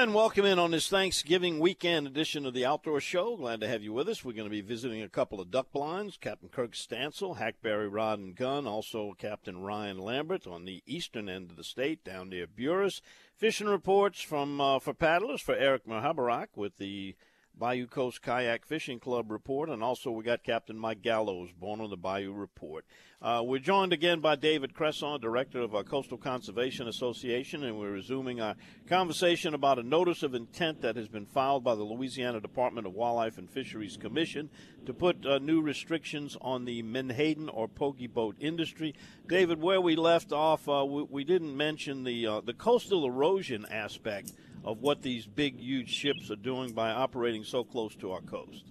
And welcome in on this Thanksgiving weekend edition of the Outdoor Show. Glad to have you with us. We're going to be visiting a couple of duck blinds, Captain Kirk Stansel, Hackberry Rod and Gun, also Captain Ryan Lambert on the eastern end of the state down near Buras. Fishing reports from uh, for paddlers for Eric Muhoberac with the Bayou Coast Kayak Fishing Club report, and also we got Captain Mike Gallo's, born on the Bayou report. Uh, we're joined again by David Cresson, director of our Coastal Conservation Association, and we're resuming our conversation about a notice of intent that has been filed by the Louisiana Department of Wildlife and Fisheries Commission to put uh, new restrictions on the menhaden or pogie boat industry. David, where we left off, uh, we, we, didn't mention the uh, the coastal erosion aspect of what these big, huge ships are doing by operating so close to our coast.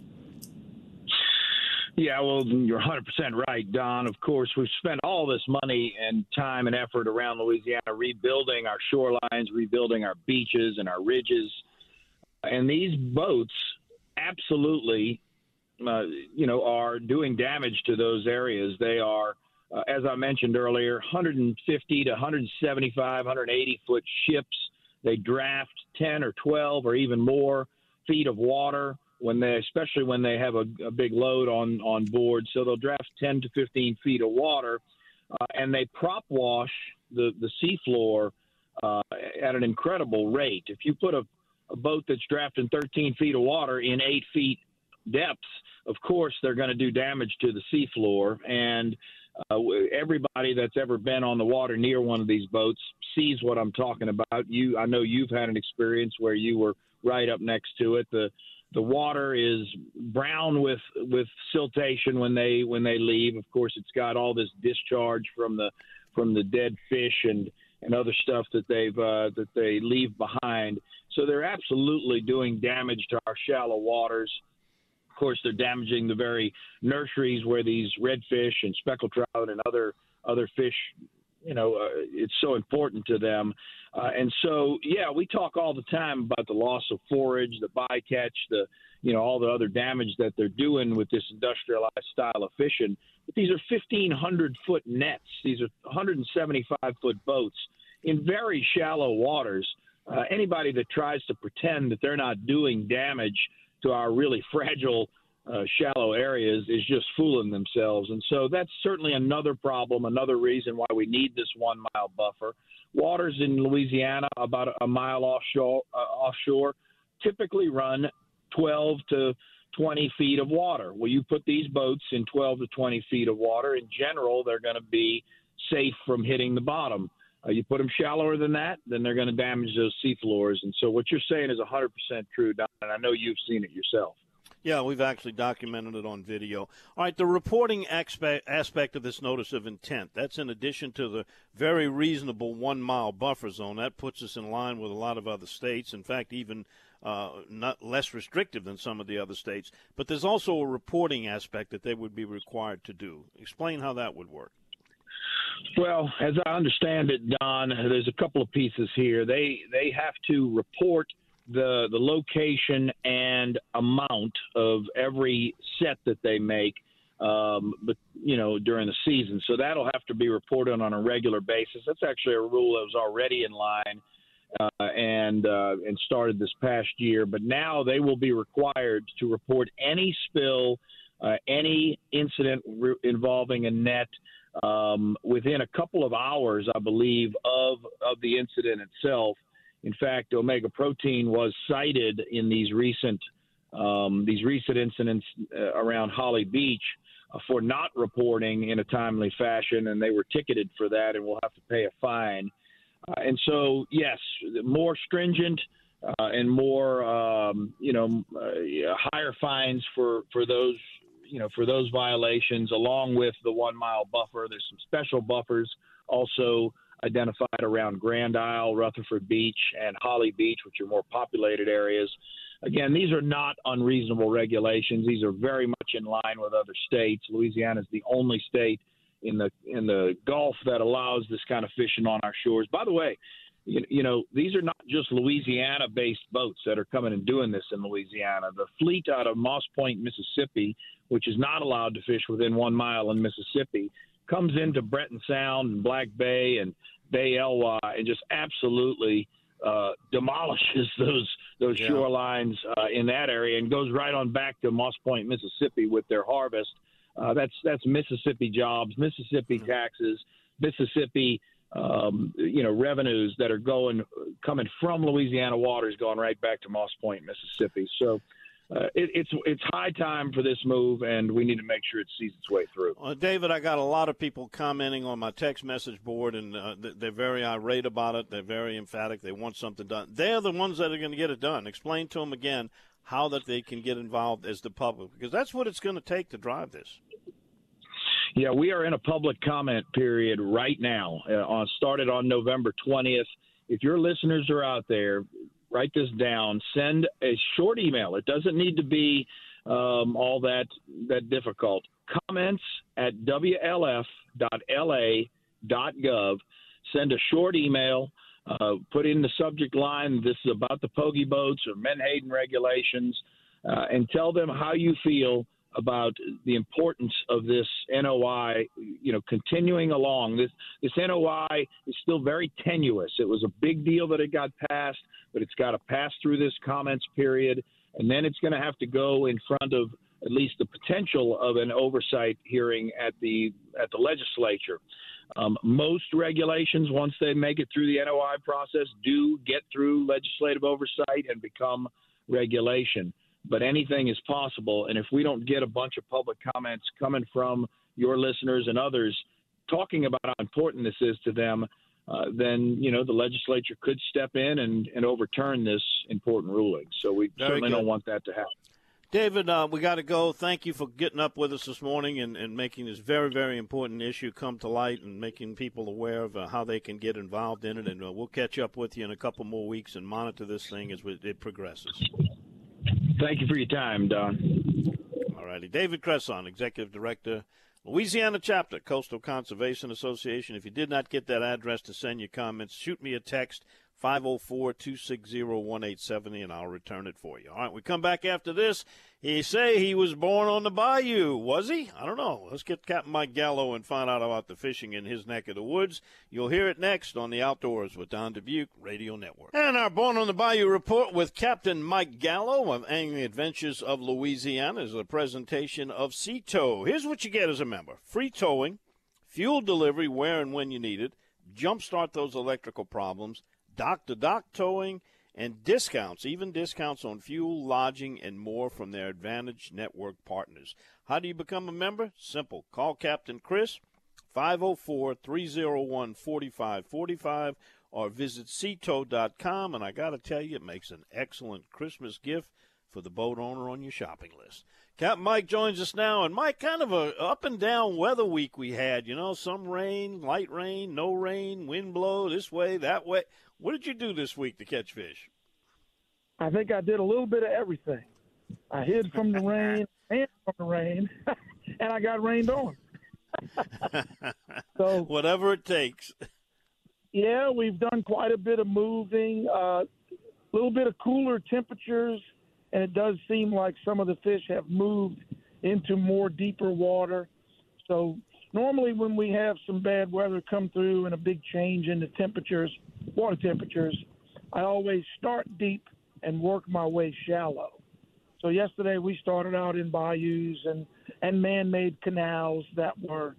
Yeah, well, you're 100% right, Don. Of course, we've spent all this money and time and effort around Louisiana rebuilding our shorelines, rebuilding our beaches and our ridges. And these boats absolutely, uh, you know, are doing damage to those areas. They are, uh, as I mentioned earlier, 150 to 175, 180 foot ships they draft 10 or 12 or even more feet of water when they, especially when they have a, a big load on on board. So they'll draft 10 to 15 feet of water, uh, and they prop wash the the seafloor uh, at an incredible rate. If you put a, a boat that's drafting 13 feet of water in eight feet depths, of course they're going to do damage to the seafloor and uh, everybody that's ever been on the water near one of these boats sees what I'm talking about. You, I know you've had an experience where you were right up next to it. The the water is brown with with siltation when they when they leave. Of course, it's got all this discharge from the from the dead fish and and other stuff that they've uh, that they leave behind. So they're absolutely doing damage to our shallow waters course, they're damaging the very nurseries where these redfish and speckled trout and other other fish you know, uh, it's so important to them. Uh, and so, yeah, we talk all the time about the loss of forage, the bycatch, the, you know, all the other damage that they're doing with this industrialized style of fishing. But these are 1,500 foot nets. These are 175 foot boats in very shallow waters. Uh, anybody that tries to pretend that they're not doing damage to our really fragile uh, shallow areas is just fooling themselves. And so that's certainly another problem, another reason why we need this one mile buffer. Waters in Louisiana, about a mile offshore, uh, offshore typically run 12 to 20 feet of water. Well, you put these boats in 12 to 20 feet of water, in general, they're going to be safe from hitting the bottom. Uh, you put them shallower than that, then they're going to damage those seafloors. And so what you're saying is 100% true, and I know you've seen it yourself. Yeah, we've actually documented it on video. All right, the reporting aspect, aspect of this notice of intent, that's in addition to the very reasonable one mile buffer zone. That puts us in line with a lot of other states. In fact, even uh, not less restrictive than some of the other states. But there's also a reporting aspect that they would be required to do. Explain how that would work. Well, as I understand it, Don, there's a couple of pieces here. They they have to report the the location and amount of every set that they make, um, but you know during the season. So that'll have to be reported on a regular basis. That's actually a rule that was already in line uh, and uh, and started this past year. But now they will be required to report any spill, uh, any incident re- involving a net um, within a couple of hours, I believe, of of the incident itself. In fact, omega protein was cited in these recent um, these recent incidents uh, around Holly Beach uh, for not reporting in a timely fashion, and they were ticketed for that, and will have to pay a fine. Uh, and so, yes, more stringent uh, and more, um, you know, uh, higher fines for for those you know, for those violations, along with the one mile buffer. There's some special buffers also identified around Grand Isle, Rutherford Beach, and Holly Beach, which are more populated areas. Again, these are not unreasonable regulations. These are very much in line with other states. Louisiana is the only state in the in the Gulf that allows this kind of fishing on our shores. By the way, you, you know, these are not just Louisiana based boats that are coming and doing this in Louisiana. The fleet out of Moss Point, Mississippi, which is not allowed to fish within one mile in Mississippi, comes into Breton Sound and Black Bay and Bay Eloi and just absolutely uh, demolishes those those Yeah. shorelines uh, in that area and goes right on back to Moss Point, Mississippi, with their harvest. Uh, that's that's Mississippi jobs, Mississippi taxes, Mississippi um, you know revenues that are going coming from Louisiana waters, going right back to Moss Point, Mississippi. So. Uh, it, it's it's high time for this move, and we need to make sure it sees its way through. Uh, David, I got a lot of people commenting on my text message board, and uh, they're very irate about it. They're very emphatic. They want something done. They're the ones that are going to get it done. Explain to them again how that they can get involved as the public, because that's what it's going to take to drive this. Yeah, we are in a public comment period right now. Uh, on started on November 20th. If your listeners are out there, write this down. Send a short email. It doesn't need to be um, all that that difficult. Comments at wlf.la.gov. Send a short email. Uh, put in the subject line. This is about the pogey boats or Menhaden regulations, uh, and tell them how you feel about the importance of this NOI, you know, continuing along. This this NOI is still very tenuous. It was a big deal that it got passed, but it's got to pass through this comments period, and then it's going to have to go in front of at least the potential of an oversight hearing at the at the legislature. Um, most regulations, once they make it through the NOI process, do get through legislative oversight and become regulation but anything is possible. And if we don't get a bunch of public comments coming from your listeners and others talking about how important this is to them, uh, then you know the legislature could step in and, and overturn this important ruling. So we Very certainly good. don't want that to happen. David, uh, we got to go. Thank you for getting up with us this morning and, and making this very, very important issue come to light and making people aware of uh, how they can get involved in it. And uh, we'll catch up with you in a couple more weeks and monitor this thing as we, it progresses. Thank you for your time, Don. All righty. David Cresson, Executive Director, Louisiana Chapter, Coastal Conservation Association. If you did not get that address to send your comments, shoot me a text, 504 260 1870, and I'll return it for you. All right, we come back after this. He say he was born on the bayou. Was he? I don't know. Let's get Captain Mike Gallo and find out about the fishing in his neck of the woods. You'll hear it next on the Outdoors with Don Dubuc Radio Network. And our Born on the Bayou report with Captain Mike Gallo of Angling Adventures of Louisiana is a presentation of Sea Tow. Here's what you get as a member free towing, fuel delivery where and when you need it, jumpstart those electrical problems, dock to dock towing, and discounts, even discounts on fuel, lodging, and more from their Advantage Network partners. How do you become a member? Simple. Call Captain Chris, 504 301 4545, or visit seatow.com. And I got to tell you, it makes an excellent Christmas gift for the boat owner on your shopping list. Captain Mike joins us now, and Mike, kind of a up and down weather week we had. You know, some rain, light rain, no rain, wind blow this way, that way. What did you do this week to catch fish? I think I did a little bit of everything. I hid from the rain and from the rain, and I got rained on. so Whatever it takes. yeah, we've done quite a bit of moving, a uh, little bit of cooler temperatures, and it does seem like some of the fish have moved into more deeper water. So normally when we have some bad weather come through and a big change in the temperatures, water temperatures, I always start deep and work my way shallow. So yesterday we started out in bayous and, and man-made canals that were,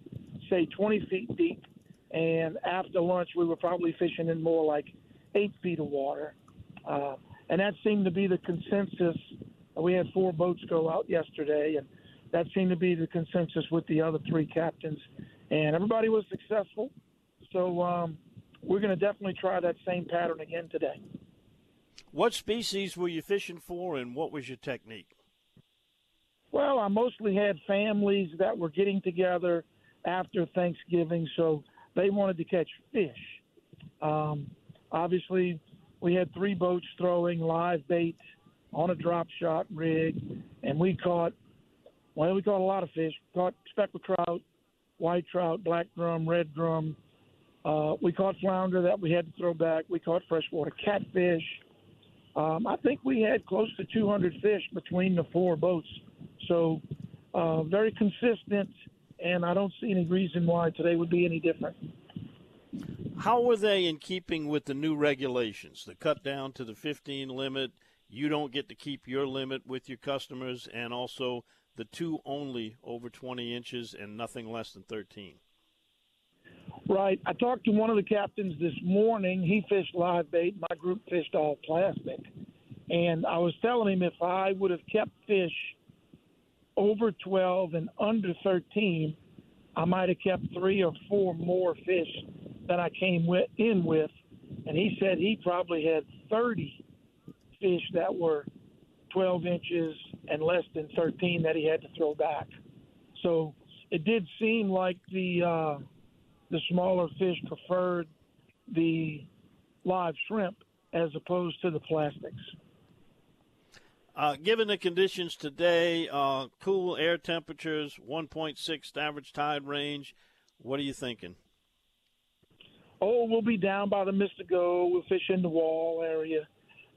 say, 20 feet deep. And after lunch, we were probably fishing in more like eight feet of water. Uh, and that seemed to be the consensus. We had four boats go out yesterday, and that seemed to be the consensus with the other three captains. And everybody was successful. So um, we're going to definitely try that same pattern again today. What species were you fishing for, and what was your technique? Well, I mostly had families that were getting together after Thanksgiving, so they wanted to catch fish. Um, obviously, we had three boats throwing live bait on a drop shot rig, and we caught, well, we caught a lot of fish. We Caught speckled trout, white trout, black drum, red drum. Uh, we caught flounder that we had to throw back. We caught freshwater catfish. Um, I think we had close to 200 fish between the four boats. So uh, very consistent, and I don't see any reason why today would be any different. How were they in keeping with the new regulations? The cut down to the 15 limit, you don't get to keep your limit with your customers, and also the two only over 20 inches and nothing less than 13. Right. I talked to one of the captains this morning. He fished live bait. My group fished all plastic. And I was telling him if I would have kept fish over 12 and under 13, I might have kept three or four more fish than I came with, in with. And he said he probably had 30 fish that were 12 inches and less than 13 that he had to throw back. So it did seem like the uh, the smaller fish preferred the live shrimp as opposed to the plastics. Uh, given the conditions today, uh, cool air temperatures, 1.6 average tide range, what are you thinking? Oh, we'll be down by the Mystico. We'll fish in the wall area.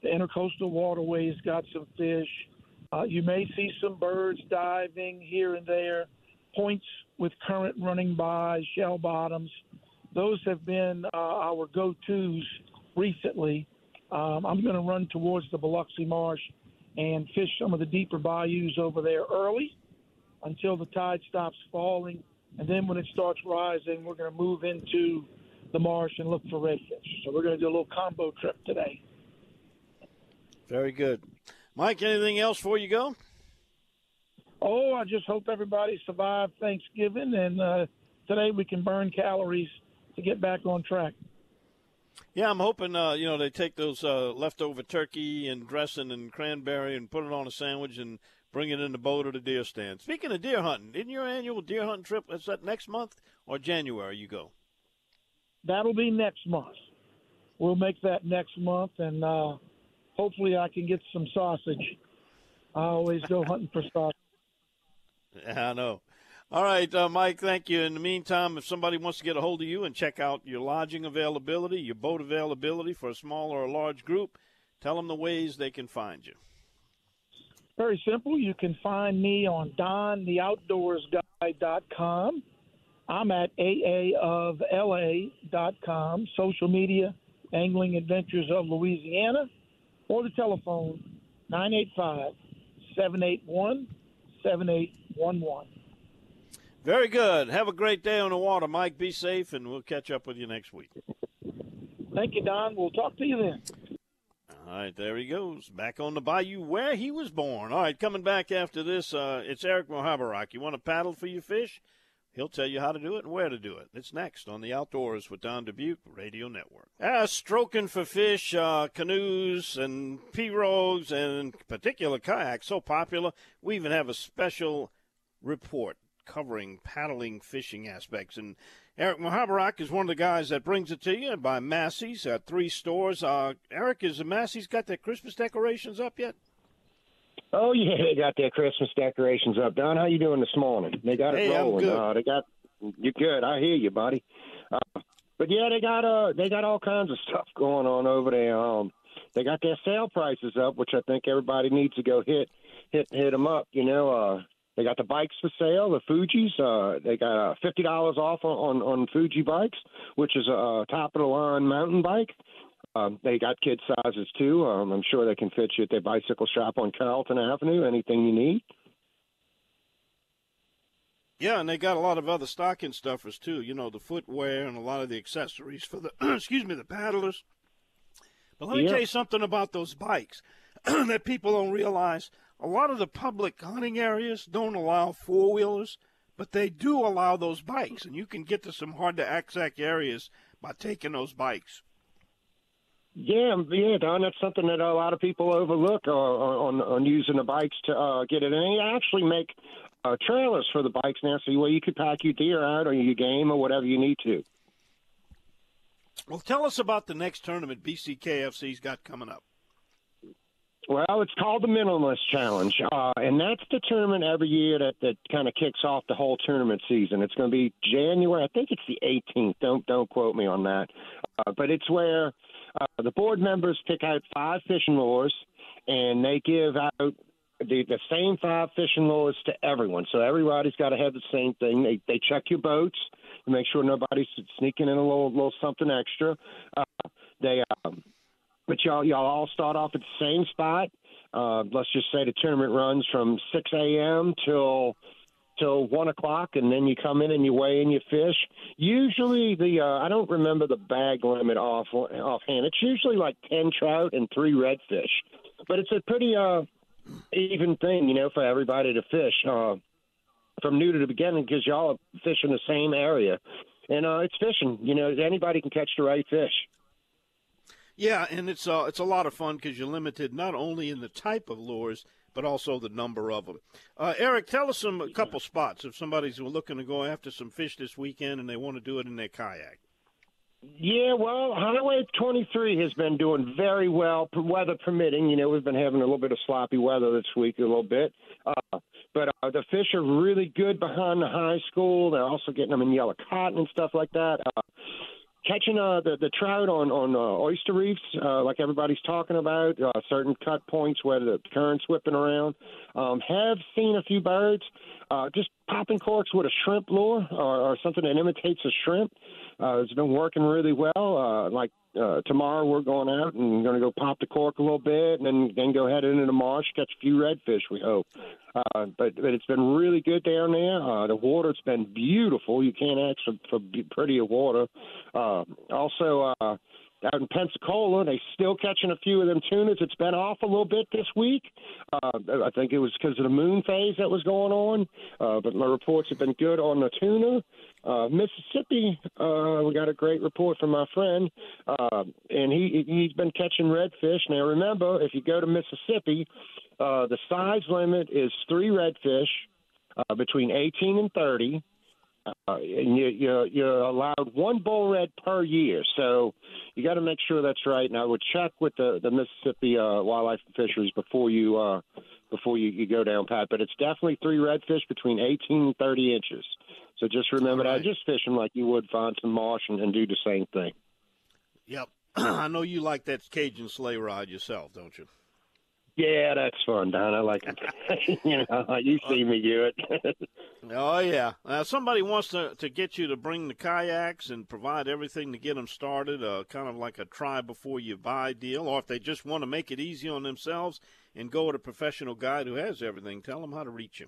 The intercoastal waterways got some fish. Uh, you may see some birds diving here and there. Points with current running by, shell bottoms. Those have been uh, our go tos recently. Um, I'm going to run towards the Biloxi Marsh and fish some of the deeper bayous over there early until the tide stops falling. And then when it starts rising, we're going to move into the marsh and look for redfish. So we're going to do a little combo trip today. Very good. Mike, anything else before you go? Oh, I just hope everybody survived Thanksgiving and uh, today we can burn calories to get back on track. Yeah, I'm hoping uh, you know they take those uh, leftover turkey and dressing and cranberry and put it on a sandwich and bring it in the boat or the deer stand. Speaking of deer hunting, in your annual deer hunting trip, is that next month or January you go? That'll be next month. We'll make that next month, and uh, hopefully I can get some sausage. I always go hunting for sausage. I know. All right, uh, Mike, thank you. In the meantime, if somebody wants to get a hold of you and check out your lodging availability, your boat availability for a small or a large group, tell them the ways they can find you. Very simple. You can find me on dontheoutdoorsguy.com. I'm at aaofla.com, social media, Angling Adventures of Louisiana, or the telephone 985 781 7811. Very good. Have a great day on the water, Mike. Be safe, and we'll catch up with you next week. Thank you, Don. We'll talk to you then. All right, there he goes. Back on the bayou where he was born. All right, coming back after this, uh, it's Eric Muhoberac. You want to paddle for your fish? He'll tell you how to do it and where to do it. It's next on the Outdoors with Don Dubuc Radio Network. Ah, stroking for fish, uh, canoes and pirogues and in particular kayaks so popular. We even have a special report covering paddling fishing aspects. And Eric Muhoberac is one of the guys that brings it to you by Massey's at three stores. Uh, Eric, is Massey's got their Christmas decorations up yet? Oh yeah, they got their Christmas decorations up. Don, how you doing this morning? They got it hey, rolling. Uh, they got you're good. I hear you, buddy. Uh, but yeah, they got uh they got all kinds of stuff going on over there. Um, they got their sale prices up, which I think everybody needs to go hit hit hit them up. You know, uh, they got the bikes for sale, the Fuji's. Uh, they got uh, fifty dollars off on, on Fuji bikes, which is a top of the line mountain bike. Um, they got kid sizes too. Um, I'm sure they can fit you at their bicycle shop on Carrollton Avenue. Anything you need. Yeah, and they got a lot of other stocking stuffers too. You know, the footwear and a lot of the accessories for the excuse me, the paddlers. But let me Yeah. tell you something about those bikes that people don't realize. A lot of the public hunting areas don't allow four wheelers, but they do allow those bikes, and you can get to some hard to access areas by taking those bikes. Yeah, yeah, Don. That's something that a lot of people overlook uh, on on using the bikes to uh, get it. And they actually make uh, trailers for the bikes now, so where you could pack your deer out or your game or whatever you need to. Well, tell us about the next tournament BCKFC's got coming up. Well, it's called the Minimalist Challenge, uh, and that's the tournament every year that, that kind of kicks off the whole tournament season. It's going to be January. I think it's the 18th. Don't don't quote me on that, uh, but it's where uh, the board members pick out five fishing lures, and they give out the, the same five fishing lures to everyone. So everybody's got to have the same thing. They they check your boats. to make sure nobody's sneaking in a little little something extra. Uh, they, um, but y'all y'all all start off at the same spot. Uh, let's just say the tournament runs from 6 a.m. till till one o'clock, and then you come in and you weigh in your fish. Usually, the uh, I don't remember the bag limit off offhand. It's usually like ten trout and three redfish, but it's a pretty uh, even thing, you know, for everybody to fish uh, from new to the beginning because y'all fish in the same area, and uh, it's fishing. You know, anybody can catch the right fish. Yeah, and it's uh, it's a lot of fun because you're limited not only in the type of lures but also the number of them. Uh, Eric, tell us some a couple spots if somebody's looking to go after some fish this weekend and they want to do it in their kayak. Yeah, well, Highway 23 has been doing very well, weather permitting. You know, we've been having a little bit of sloppy weather this week, a little bit. Uh, but uh, the fish are really good behind the high school. They're also getting them in yellow cotton and stuff like that. Uh, catching uh, the the trout on on uh, oyster reefs, uh, like everybody's talking about, uh, certain cut points where the current's whipping around. Um, have seen a few birds uh, just popping corks with a shrimp lure or, or something that imitates a shrimp. Uh, it's been working really well. Uh, like uh, tomorrow, we're going out and going to go pop the cork a little bit, and then then go head into the marsh, catch a few redfish. We hope. Uh, but but it's been really good down there. Uh, the water's been beautiful. You can't ask for, for prettier water. Uh, also. Uh, out in Pensacola. They still catching a few of them tunas. It's been off a little bit this week. Uh, I think it was because of the moon phase that was going on. Uh, but my reports have been good on the tuna. Uh, Mississippi, uh, we got a great report from my friend, uh, and he he's been catching redfish. Now remember, if you go to Mississippi, uh, the size limit is three redfish uh, between 18 and 30. Uh, and you, you're, you're allowed one bull red per year, so you got to make sure that's right. And I would check with the the Mississippi uh, Wildlife and Fisheries before you uh, before you, you go down, Pat. But it's definitely three redfish between 18 and 30 inches. So just remember right. that. Just fish them like you would find some marsh and, and do the same thing. Yep, I know you like that Cajun sleigh ride yourself, don't you? Yeah, that's fun, Don. I like it. you know, you see me do it. oh yeah. Uh, somebody wants to to get you to bring the kayaks and provide everything to get them started, uh, kind of like a try before you buy deal, or if they just want to make it easy on themselves and go with a professional guide who has everything, tell them how to reach you.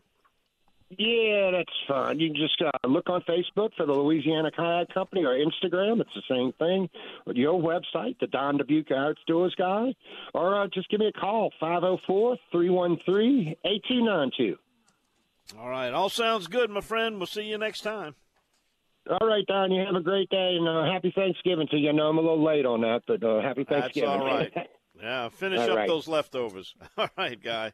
Yeah, that's fine. You can just uh, look on Facebook for the Louisiana Kayak Company or Instagram. It's the same thing. Your website, the Don Dubuc Outdoors Guy, or uh, just give me a call, 504 313 8292. All right. All sounds good, my friend. We'll see you next time. All right, Don. You have a great day and uh, happy Thanksgiving to you. I know I'm a little late on that, but uh, happy Thanksgiving. That's all right. yeah, finish all up right. those leftovers. All right, guy.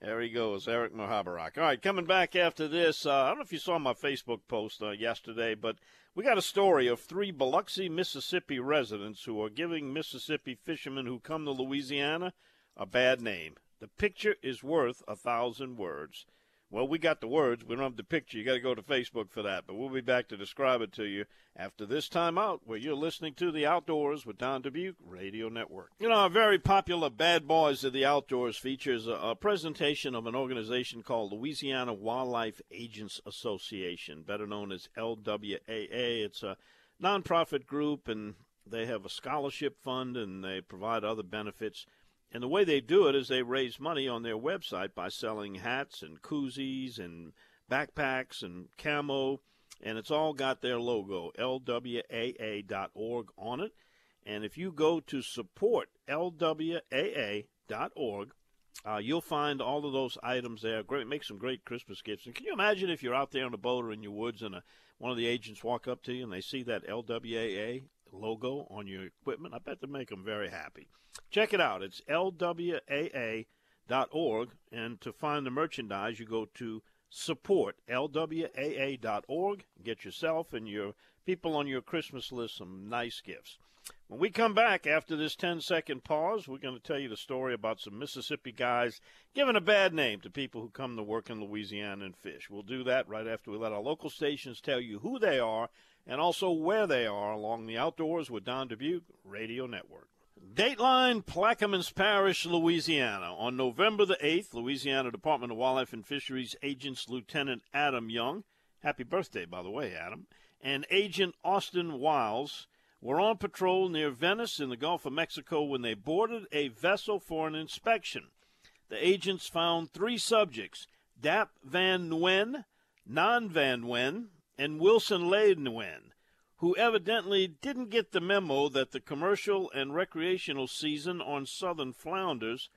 There he goes, Eric Muhoberac. All right, coming back after this, uh, I don't know if you saw my Facebook post uh, yesterday, but we got a story of three Biloxi, Mississippi residents who are giving Mississippi fishermen who come to Louisiana a bad name. The picture is worth a thousand words. Well, we got the words. We don't have the picture. You got to go to Facebook for that. But we'll be back to describe it to you after this time out, where you're listening to the Outdoors with Don Dubuc Radio Network. You know, our very popular Bad Boys of the Outdoors features a, a presentation of an organization called Louisiana Wildlife Agents Association, better known as LWAA. It's a nonprofit group, and they have a scholarship fund, and they provide other benefits and the way they do it is they raise money on their website by selling hats and koozies and backpacks and camo, and it's all got their logo, lwaa.org, on it. And if you go to support lwaa.org, uh, you'll find all of those items there. Great, make some great Christmas gifts. And can you imagine if you're out there on a boat or in your woods and a, one of the agents walk up to you and they see that LWAA logo on your equipment? I bet they make them very happy. Check it out. It's lwaa.org. And to find the merchandise, you go to support lwaa.org. Get yourself and your people on your Christmas list some nice gifts. When we come back after this 10 second pause, we're going to tell you the story about some Mississippi guys giving a bad name to people who come to work in Louisiana and fish. We'll do that right after we let our local stations tell you who they are and also where they are along the Outdoors with Don Dubuc Radio Network. Dateline, Plaquemines Parish, Louisiana. On November the 8th, Louisiana Department of Wildlife and Fisheries Agents Lieutenant Adam Young, happy birthday, by the way, Adam, and Agent Austin Wiles were on patrol near Venice in the Gulf of Mexico when they boarded a vessel for an inspection. The agents found three subjects Dap Van Nguyen, Nan Van Nguyen, and Wilson Le Nguyen, who evidently didn't get the memo that the commercial and recreational season on southern flounders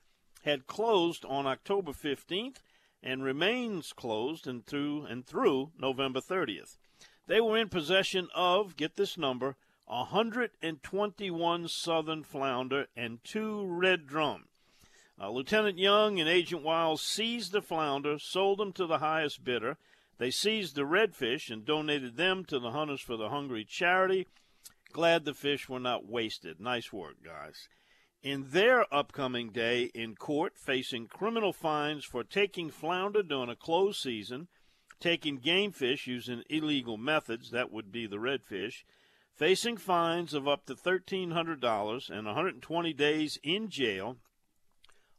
had closed on October 15th and remains closed and through and through November 30th. They were in possession of, get this number, 121 southern flounder and two red drum. Uh, Lieutenant Young and Agent Wiles seized the flounder, sold them to the highest bidder. They seized the redfish and donated them to the Hunters for the Hungry charity. Glad the fish were not wasted. Nice work, guys. In their upcoming day in court, facing criminal fines for taking flounder during a closed season, taking game fish using illegal methods, that would be the redfish, facing fines of up to $1,300 and 120 days in jail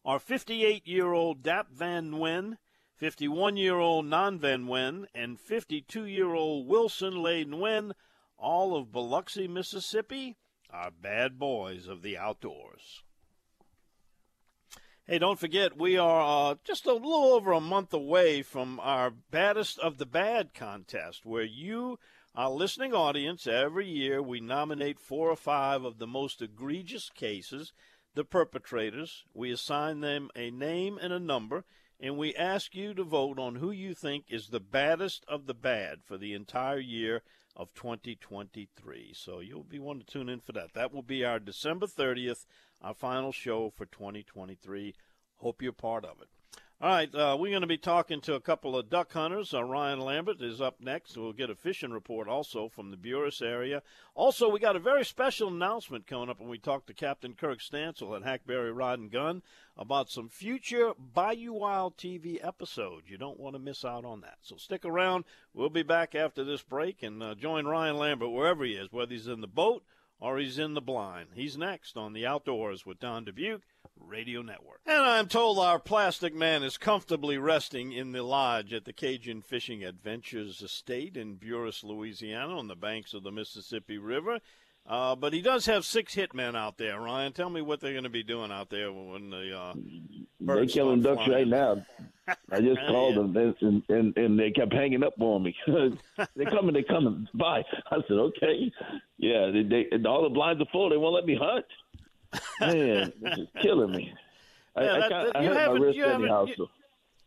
are 58 year old Dap Van Nguyen, 51 year old Nan Van and 52 year old Wilson Le Nguyen, all of Biloxi, Mississippi, are bad boys of the outdoors. Hey, don't forget, we are uh, just a little over a month away from our Baddest of the Bad contest, where you, our listening audience, every year we nominate four or five of the most egregious cases, the perpetrators. We assign them a name and a number, and we ask you to vote on who you think is the baddest of the bad for the entire year of 2023. So you'll be one to tune in for that. That will be our December 30th our final show for 2023. Hope you're part of it. All right, uh, we're going to be talking to a couple of duck hunters. Uh, Ryan Lambert is up next. We'll get a fishing report also from the Buras area. Also, we got a very special announcement coming up when we talk to Captain Kirk Stansel at Hackberry Rod and Gun about some future Bayou Wild TV episodes. You don't want to miss out on that. So stick around. We'll be back after this break and uh, join Ryan Lambert wherever he is, whether he's in the boat or he's in the blind. He's next on the Outdoors with Don Dubuc Radio Network. And I'm told our plastic man is comfortably resting in the lodge at the Cajun Fishing Adventures Estate in Buras, Louisiana, on the banks of the Mississippi River. Uh, but he does have six hitmen out there. Ryan, tell me what they're going to be doing out there when the uh, they're killing ducks flying. right now. I just called yeah. them and, and and they kept hanging up on me. they're coming, they're coming Bye. I said, okay, yeah. They, they all the blinds are full. They won't let me hunt. Man, this is killing me. Yeah, I, that, I, I hurt my wrist anyhow. You.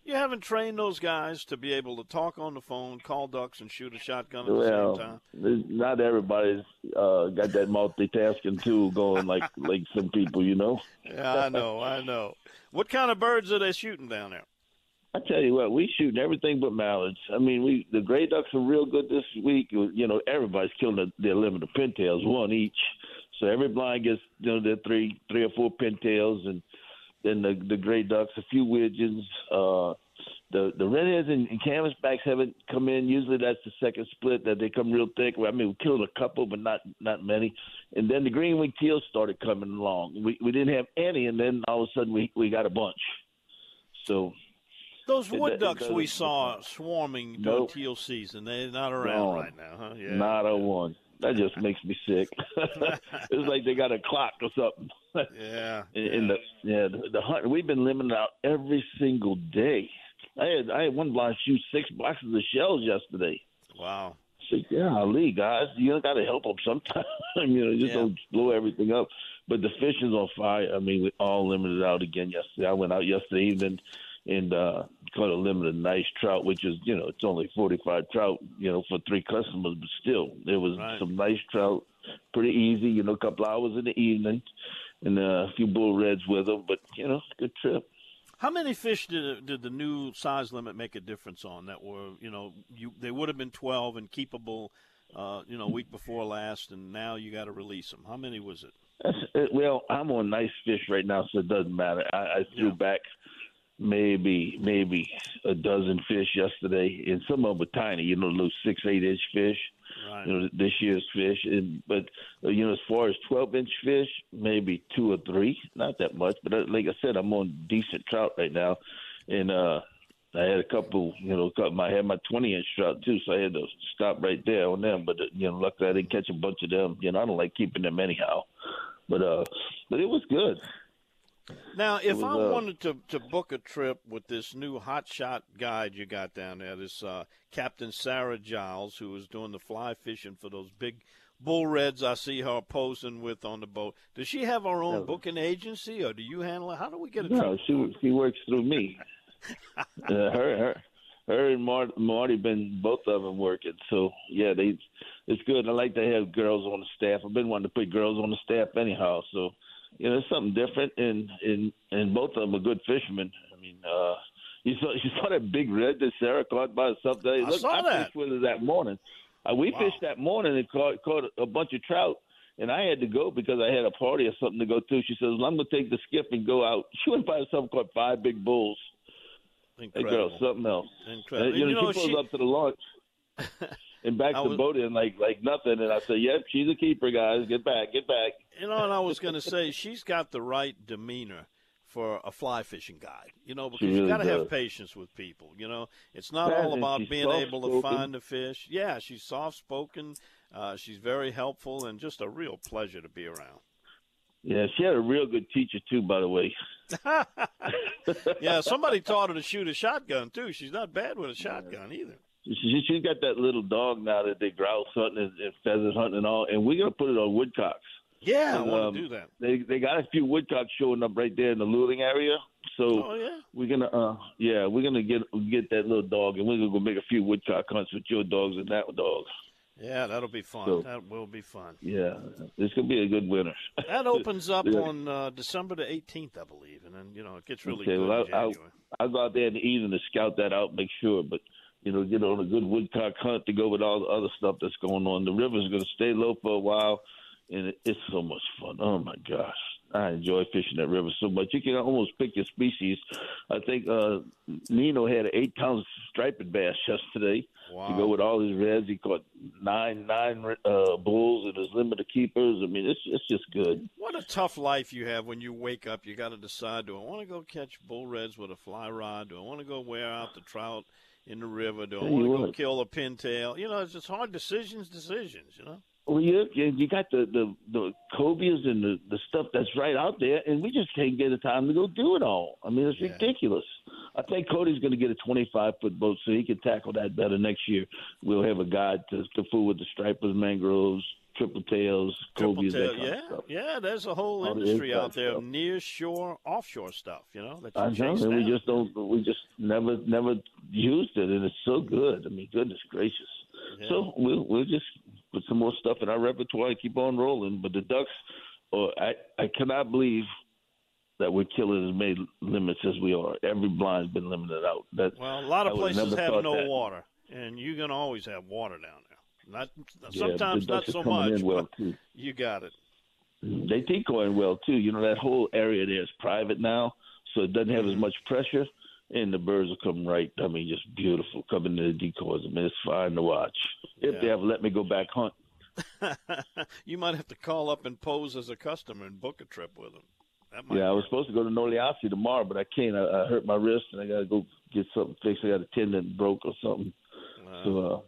You haven't trained those guys to be able to talk on the phone, call ducks, and shoot a shotgun at well, the same time. Not everybody's uh, got that multitasking tool going like like some people, you know. Yeah, I know, I know. What kind of birds are they shooting down there? I tell you what, we shooting everything but mallards. I mean, we the gray ducks are real good this week. You know, everybody's killing their limit of pintails, one each. So every blind gets you know their three three or four pintails and then the the gray ducks, a few widgeons. Uh, the the redheads and, and canvasbacks haven't come in. Usually that's the second split that they come real thick. I mean, we killed a couple, but not not many. And then the green wing teals started coming along. We we didn't have any, and then all of a sudden we we got a bunch. So those wood ducks we saw swarming during nope. teal season, they're not around no, right now, huh? Yeah. Not a one. That just makes me sick. it's like they got a clock or something. Yeah. in, in the yeah the, the hunt, we've been limiting out every single day. I had I had one blind shoot six boxes of shells yesterday. Wow. So yeah, Ali guys, you got to help them sometime. you know, just yeah. don't blow everything up. But the fishing's on fire. I mean, we all limited out again yesterday. I went out yesterday evening and uh caught a limited nice trout, which is you know it's only forty five trout, you know, for three customers, but still there was right. some nice trout, pretty easy, you know, a couple hours in the evening, and uh, a few bull reds with them, but you know, good trip. How many fish did did the new size limit make a difference on? That were you know you they would have been twelve and keepable, uh, you know, week before last, and now you got to release them. How many was it? That's, well, I'm on nice fish right now, so it doesn't matter. I, I threw yeah. back maybe maybe a dozen fish yesterday, and some of them were tiny. You know, little six eight inch fish. Right. You know, this year's fish, and but uh, you know, as far as twelve inch fish, maybe two or three, not that much. But uh, like I said, I'm on decent trout right now, and uh, I had a couple, you know, I had my 20 inch trout too, so I had to stop right there on them. But you know, luckily I didn't catch a bunch of them. You know, I don't like keeping them anyhow. But uh, but it was good. Now, if was, I uh, wanted to, to book a trip with this new hot shot guide you got down there, this uh, Captain Sarah Giles, who is doing the fly fishing for those big bull reds I see her posing with on the boat. Does she have her own no. booking agency, or do you handle it? How do we get a no, trip? she she works through me. uh, her her her and Marty, Marty been both of them working. So yeah, they it's good. I like to have girls on the staff. I've been wanting to put girls on the staff anyhow. So you know, it's something different, and and and both of them are good fishermen. I mean, uh, you saw you saw that big red that Sarah caught by herself. I Look, saw I that. fished with her that morning. Uh, we wow. fished that morning and caught caught a bunch of trout. And I had to go because I had a party or something to go to. She says, well, "I'm going to take the skiff and go out." She went by herself and caught five big bulls. Incredible. That girl, something else. Incredible. Uh, you, know, you know, she pulls she... up to the launch and backs was... the boat in like like nothing. And I said, "Yep, she's a keeper, guys. Get back, get back." You know, and I was going to say she's got the right demeanor for a fly fishing guide. You know, because really you got to have patience with people. You know, it's not all about being able to find the fish. Yeah, she's soft spoken. Uh, she's very helpful and just a real pleasure to be around. Yeah, she had a real good teacher too, by the way. yeah, somebody taught her to shoot a shotgun too. She's not bad with a shotgun either. She, she's got that little dog now that they grouse hunting and, and pheasant hunting and all, and we're gonna put it on woodcocks. Yeah, I And, want um, do that. They they got a few woodcocks showing up right there in the luring area, so Oh yeah. we're gonna uh yeah we're gonna get get that little dog and we're gonna go make a few woodcock hunts with your dogs and that dog. Yeah, that'll be fun. So- that will be fun. Yeah, it's gonna be a good winter. That opens up Yeah. on uh, December the 18th, I believe, and then you know it gets really Okay, good well, in I- I'll- I'll go out there in the evening to scout that out, make sure, but you know, get on a good woodcock hunt to go with all the other stuff that's going on. The river's going to stay low for a while, and it, it's so much fun. Oh my gosh, I enjoy fishing that river so much. You can almost pick your species. I think uh, Nino had an eight pound striped bass yesterday wow. to go with all his reds. He caught nine nine uh, bulls and his limit of keepers. I mean, it's it's just good. What a tough life you have when you wake up. You got to decide: Do I want to go catch bull reds with a fly rod? Do I want to go wear out the trout in the river? Do I want to go what. kill a pintail? You know, it's just hard decisions. Decisions. You know. Well, you you got the the the cobias and the the stuff that's right out there, and we just can't get the time to go do it all. I mean, it's Yeah. ridiculous. I think Cody's going to get a 25 foot boat so he can tackle that better next year. We'll have a guide to to fool with the stripers, mangroves, triple tails, Triple cobias, tail, that kind yeah, stuff. yeah. There's a whole All industry out there stuff. of near shore, offshore stuff. You know that you I know, and we just don't. We just never never used it, and it's so good. I mean, goodness gracious. Yeah. So we'll we'll just put some more stuff in our repertoire and keep on rolling. But the ducks, oh, I I cannot believe that we're killing as many limits as we are. Every blind's been limited out. That Well, a lot of places have no that. water, and you're gonna always have water down there. Not yeah, sometimes not so much, well you got it. They think going well too. You know that whole area there is private now, so it doesn't have Mm-hmm. as much pressure, and the birds will come right. I mean, just beautiful coming to the decoys. I mean, it's fine to watch. If they ever let me go back hunt. you might have to call up and pose as a customer and book a trip with them. That might Yeah, I was supposed to go to Noliasi tomorrow, but I can't. I, I hurt my wrist, and I got to go get something fixed. I got a tendon broke or something. Uh, So uh,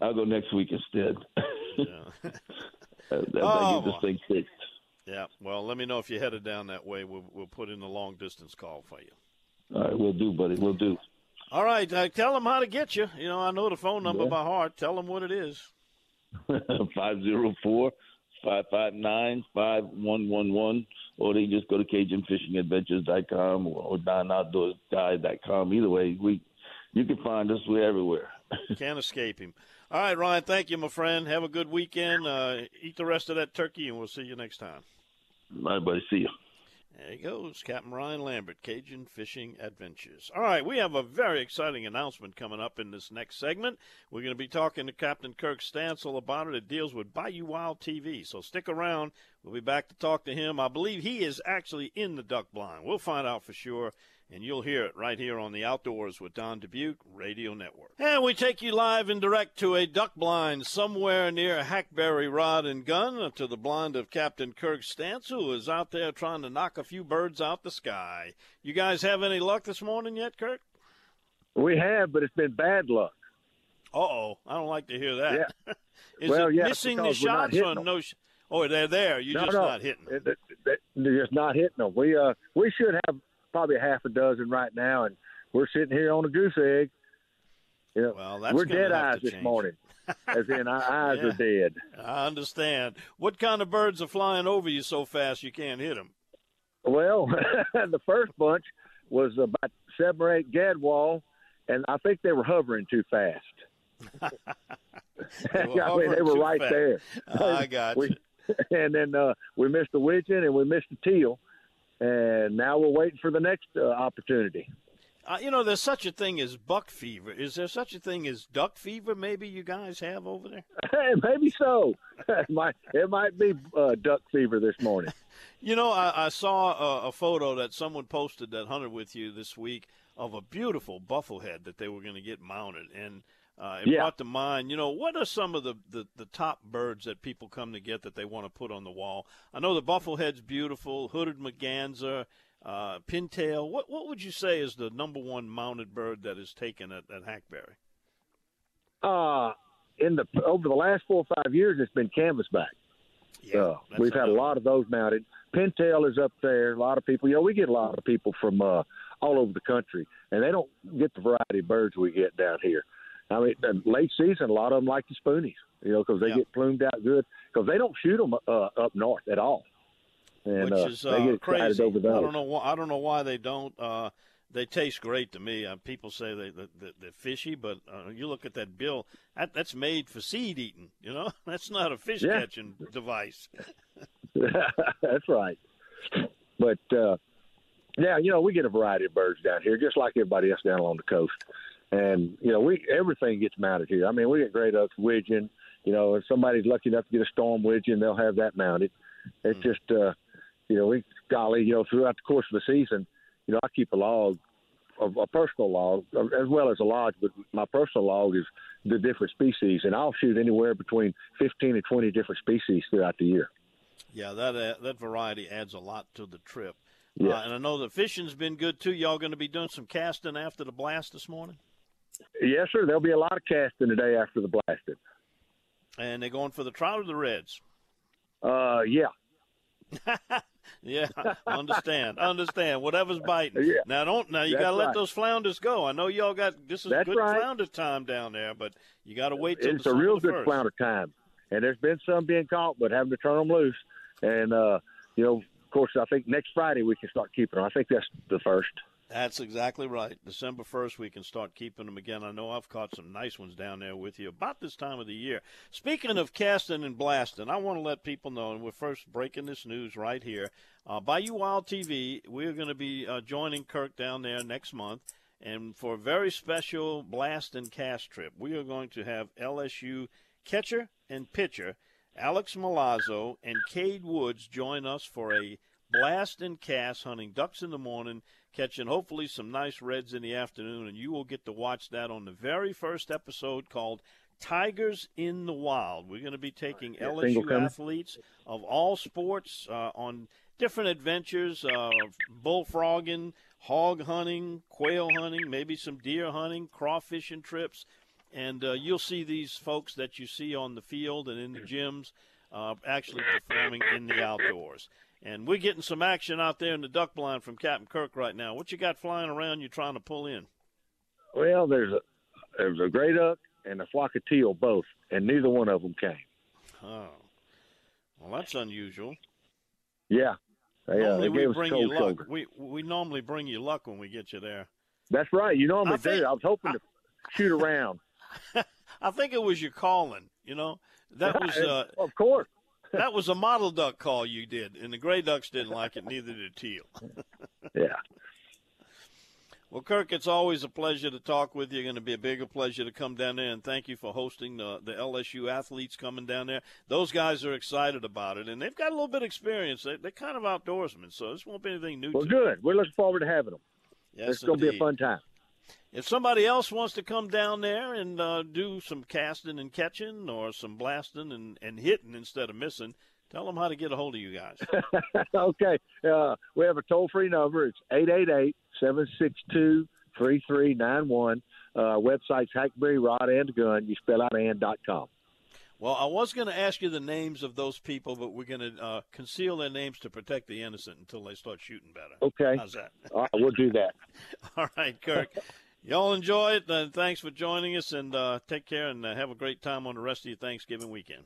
I'll go next week instead. yeah. I, I Oh. get this thing fixed. yeah. Well, let me know if you're headed down that way. We'll we'll put in a long distance call for you. All right, we'll do, buddy. We'll do. All right. Uh, tell them how to get you. You know, I know the phone number Yeah. by heart. Tell them what it is. 504 559 5111. Or they just go to CajunFishingAdventures.com or, or DonOutdoorsGuide.com. Either way, we you can find us. We're everywhere. Can't escape him. All right, Ryan. Thank you, my friend. Have a good weekend. Uh, eat the rest of that turkey, and we'll see you next time. Right, buddy. See you. There he goes, Captain Ryan Lambert, Cajun Fishing Adventures. All right, we have a very exciting announcement coming up in this next segment. We're going to be talking to Captain Kirk Stansel about it. It deals with Bayou Wild TV. So stick around. We'll be back to talk to him. I believe he is actually in the duck blind. We'll find out for sure. And you'll hear it right here on the Outdoors with Don Dubuc Radio Network. And we take you live and direct to a duck blind somewhere near Hackberry Rod and Gun to the blind of Captain Kirk Stansel, who is out there trying to knock a few birds out the sky. You guys have any luck this morning yet, Kirk? We have, but it's been bad luck. Uh oh, I don't like to hear that. Yeah. Is Well, it yeah, missing the because we're not shots or them. no? Sh- oh, they're there. You're no, just no, not hitting them. They're just not hitting them. We uh we should have probably a half a dozen right now, and we're sitting here on a goose egg. You know, Well, that's we're dead eyes this morning, as in our eyes Yeah. are dead. I understand. What kind of birds are flying over you so fast you can't hit them? Well, the first bunch was about seven or eight gadwall, and I think they were hovering too fast. They were I mean, they were right fast. there. I got We- you. and then uh, we missed the widgeon and we missed the teal, and now we're waiting for the next uh, opportunity. Uh, you know, there's such a thing as buck fever. Is there such a thing as duck fever? Maybe you guys have over there. Hey, maybe so. it might it might be uh, duck fever this morning. You know, I, I saw a, a photo that someone posted that hunted with you this week of a beautiful bufflehead that they were going to get mounted, and uh, it Yeah. brought to mind. You know, what are some of the, the the top birds that people come to get that they want to put on the wall? I know the bufflehead's beautiful, hooded merganser, uh, pintail. What what would you say is the number one mounted bird that is taken at, at Hackberry? Uh, in the over the last four or five years, it's been canvasback. Uh, we've had a lot of those mounted. Pintail is up there. A lot of people, you know, we get a lot of people from uh, all over the country, and they don't get the variety of birds we get down here. I mean, late season, a lot of them like the spoonies, you know, because they Yeah. get plumed out good. Because they don't shoot them uh, up north at all, and which uh, is they uh, crazy. I don't know. Why, I don't know why they don't. Uh, they taste great to me. Uh, people say they, they, they they're fishy, but uh, you look at that bill. That, that's made for seed eating. You know, that's not a fish Yeah. catching device. That's right. But uh, yeah, you know, we get a variety of birds down here, just like everybody else down along the coast. And you know, we everything gets mounted here. I mean, we get great ducks, widgeon. You know, if somebody's lucky enough to get a storm widgeon, they'll have that mounted. It's just, uh, you know, we golly, you know, throughout the course of the season, you know, I keep a log, a, a personal log, as well as a lodge. But my personal log is the different species, and I'll shoot anywhere between fifteen and twenty different species throughout the year. Yeah, that uh, that variety adds a lot to the trip. Yeah. Uh, and I know the fishing's been good too. Y'all going to be doing some casting after the blast this morning, Yes, sir. There'll be a lot of casting today after the blasting. and they're going for the trout or the reds. Uh, yeah, Yeah, understand, understand. Whatever's biting. Yeah. Now don't now you got to let right. those flounders go. I know y'all got this is That's good right. flounder time down there, but you got to wait till it's a real good first. flounder time, and there's been some being caught, but having to turn them loose. And uh, you know, of course, I think next Friday we can start keeping them. I think that's the first. That's exactly right. December first, we can start keeping them again. I know I've caught some nice ones down there with you about this time of the year. Speaking of casting and blasting, I want to let people know, and we're first breaking this news right here. Uh, Bayou Wild TV, we're going to be uh, joining Kirk down there next month. And for a very special blast and cast trip, we are going to have LSU catcher and pitcher Alex Milazzo and Cade Woods join us for a blast and cast hunting ducks in the morning, catching hopefully some nice reds in the afternoon. And you will get to watch that on the very first episode called Tigers in the Wild. We're going to be taking LSU athletes of all sports uh, on different adventures uh, bullfrogging, hog hunting, quail hunting, maybe some deer hunting, crawfishing trips. And uh, you'll see these folks that you see on the field and in the gyms uh, actually performing in the outdoors. And we're getting some action out there in the duck blind from Captain Kirk right now. What you got flying around you trying to pull in? Well, there's a there's a gray duck and a flock of teal both, and neither one of them came. Oh, well, that's unusual. Yeah, they, uh, normally we bring you luck. shoulder. We we normally bring you luck when we get you there. That's right. You normally I think- do. I was hoping to shoot around. I think it was your calling. You know, that was uh, of course. That was a model duck call you did, and the gray ducks didn't like it. Neither did teal. Yeah. Well, Kirk, it's always a pleasure to talk with you. Going to be a bigger pleasure to come down there, and thank you for hosting the, the LSU athletes coming down there. Those guys are excited about it, and they've got a little bit of experience. They, they're kind of outdoorsmen, so this won't be anything new. To them. Well, good. We're looking forward to having them. Yes, it's going to be a fun time. If somebody else wants to come down there and uh, do some casting and catching, or some blasting and, and hitting instead of missing, tell them how to get a hold of you guys. okay. Uh, we have a toll free number. It's 888 762 3391. Uh, website's Hackberry Rod and Gun. You spell out and.com. Well, I was going to ask you the names of those people, but we're going to uh, conceal their names to protect the innocent until they start shooting better. Okay. How's that? All right, we'll do that. All right, Kirk. Y'all enjoy it, and thanks for joining us, and uh, take care, and uh, have a great time on the rest of your Thanksgiving weekend.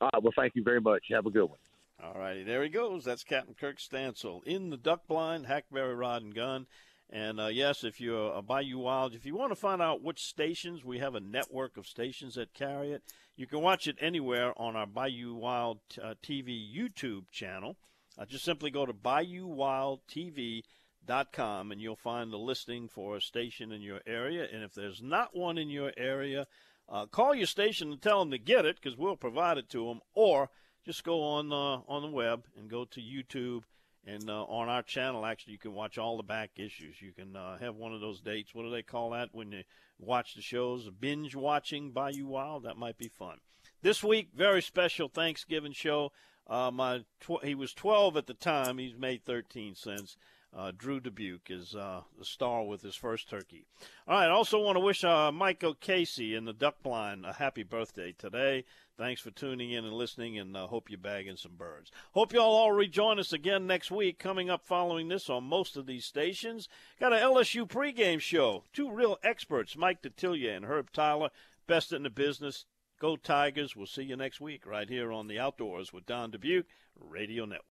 All right, well, thank you very much. Have a good one. All righty, there he goes. That's Captain Kirk Stansel in the duck blind, hackberry rod and gun. And uh, yes, if you're a Bayou Wild, if you want to find out which stations, we have a network of stations that carry it. You can watch it anywhere on our Bayou Wild uh, TV YouTube channel. Uh, just simply go to BayouWildTV.com and you'll find the listing for a station in your area. And if there's not one in your area, uh, call your station and tell them to get it because we'll provide it to them. Or just go on uh, on the web and go to YouTube and uh, on our channel, actually, you can watch all the back issues. You can uh, have one of those dates. What do they call that when you watch the shows? Binge watching Bayou Wild. That might be fun. This week, very special Thanksgiving show. Uh, my tw- he was 12 at the time. He's made 13 since. Uh, Drew Dubuc is uh, the star with his first turkey. All right, I also want to wish uh, Michael Casey in the duck blind a happy birthday today. Thanks for tuning in and listening, and uh, hope you're bagging some birds. Hope y'all all rejoin us again next week. Coming up following this on most of these stations, got an LSU pregame show. Two real experts, Mike Detillier and Herb Tyler, best in the business. Go Tigers. We'll see you next week right here on the Outdoors with Don Dubuc Radio Network.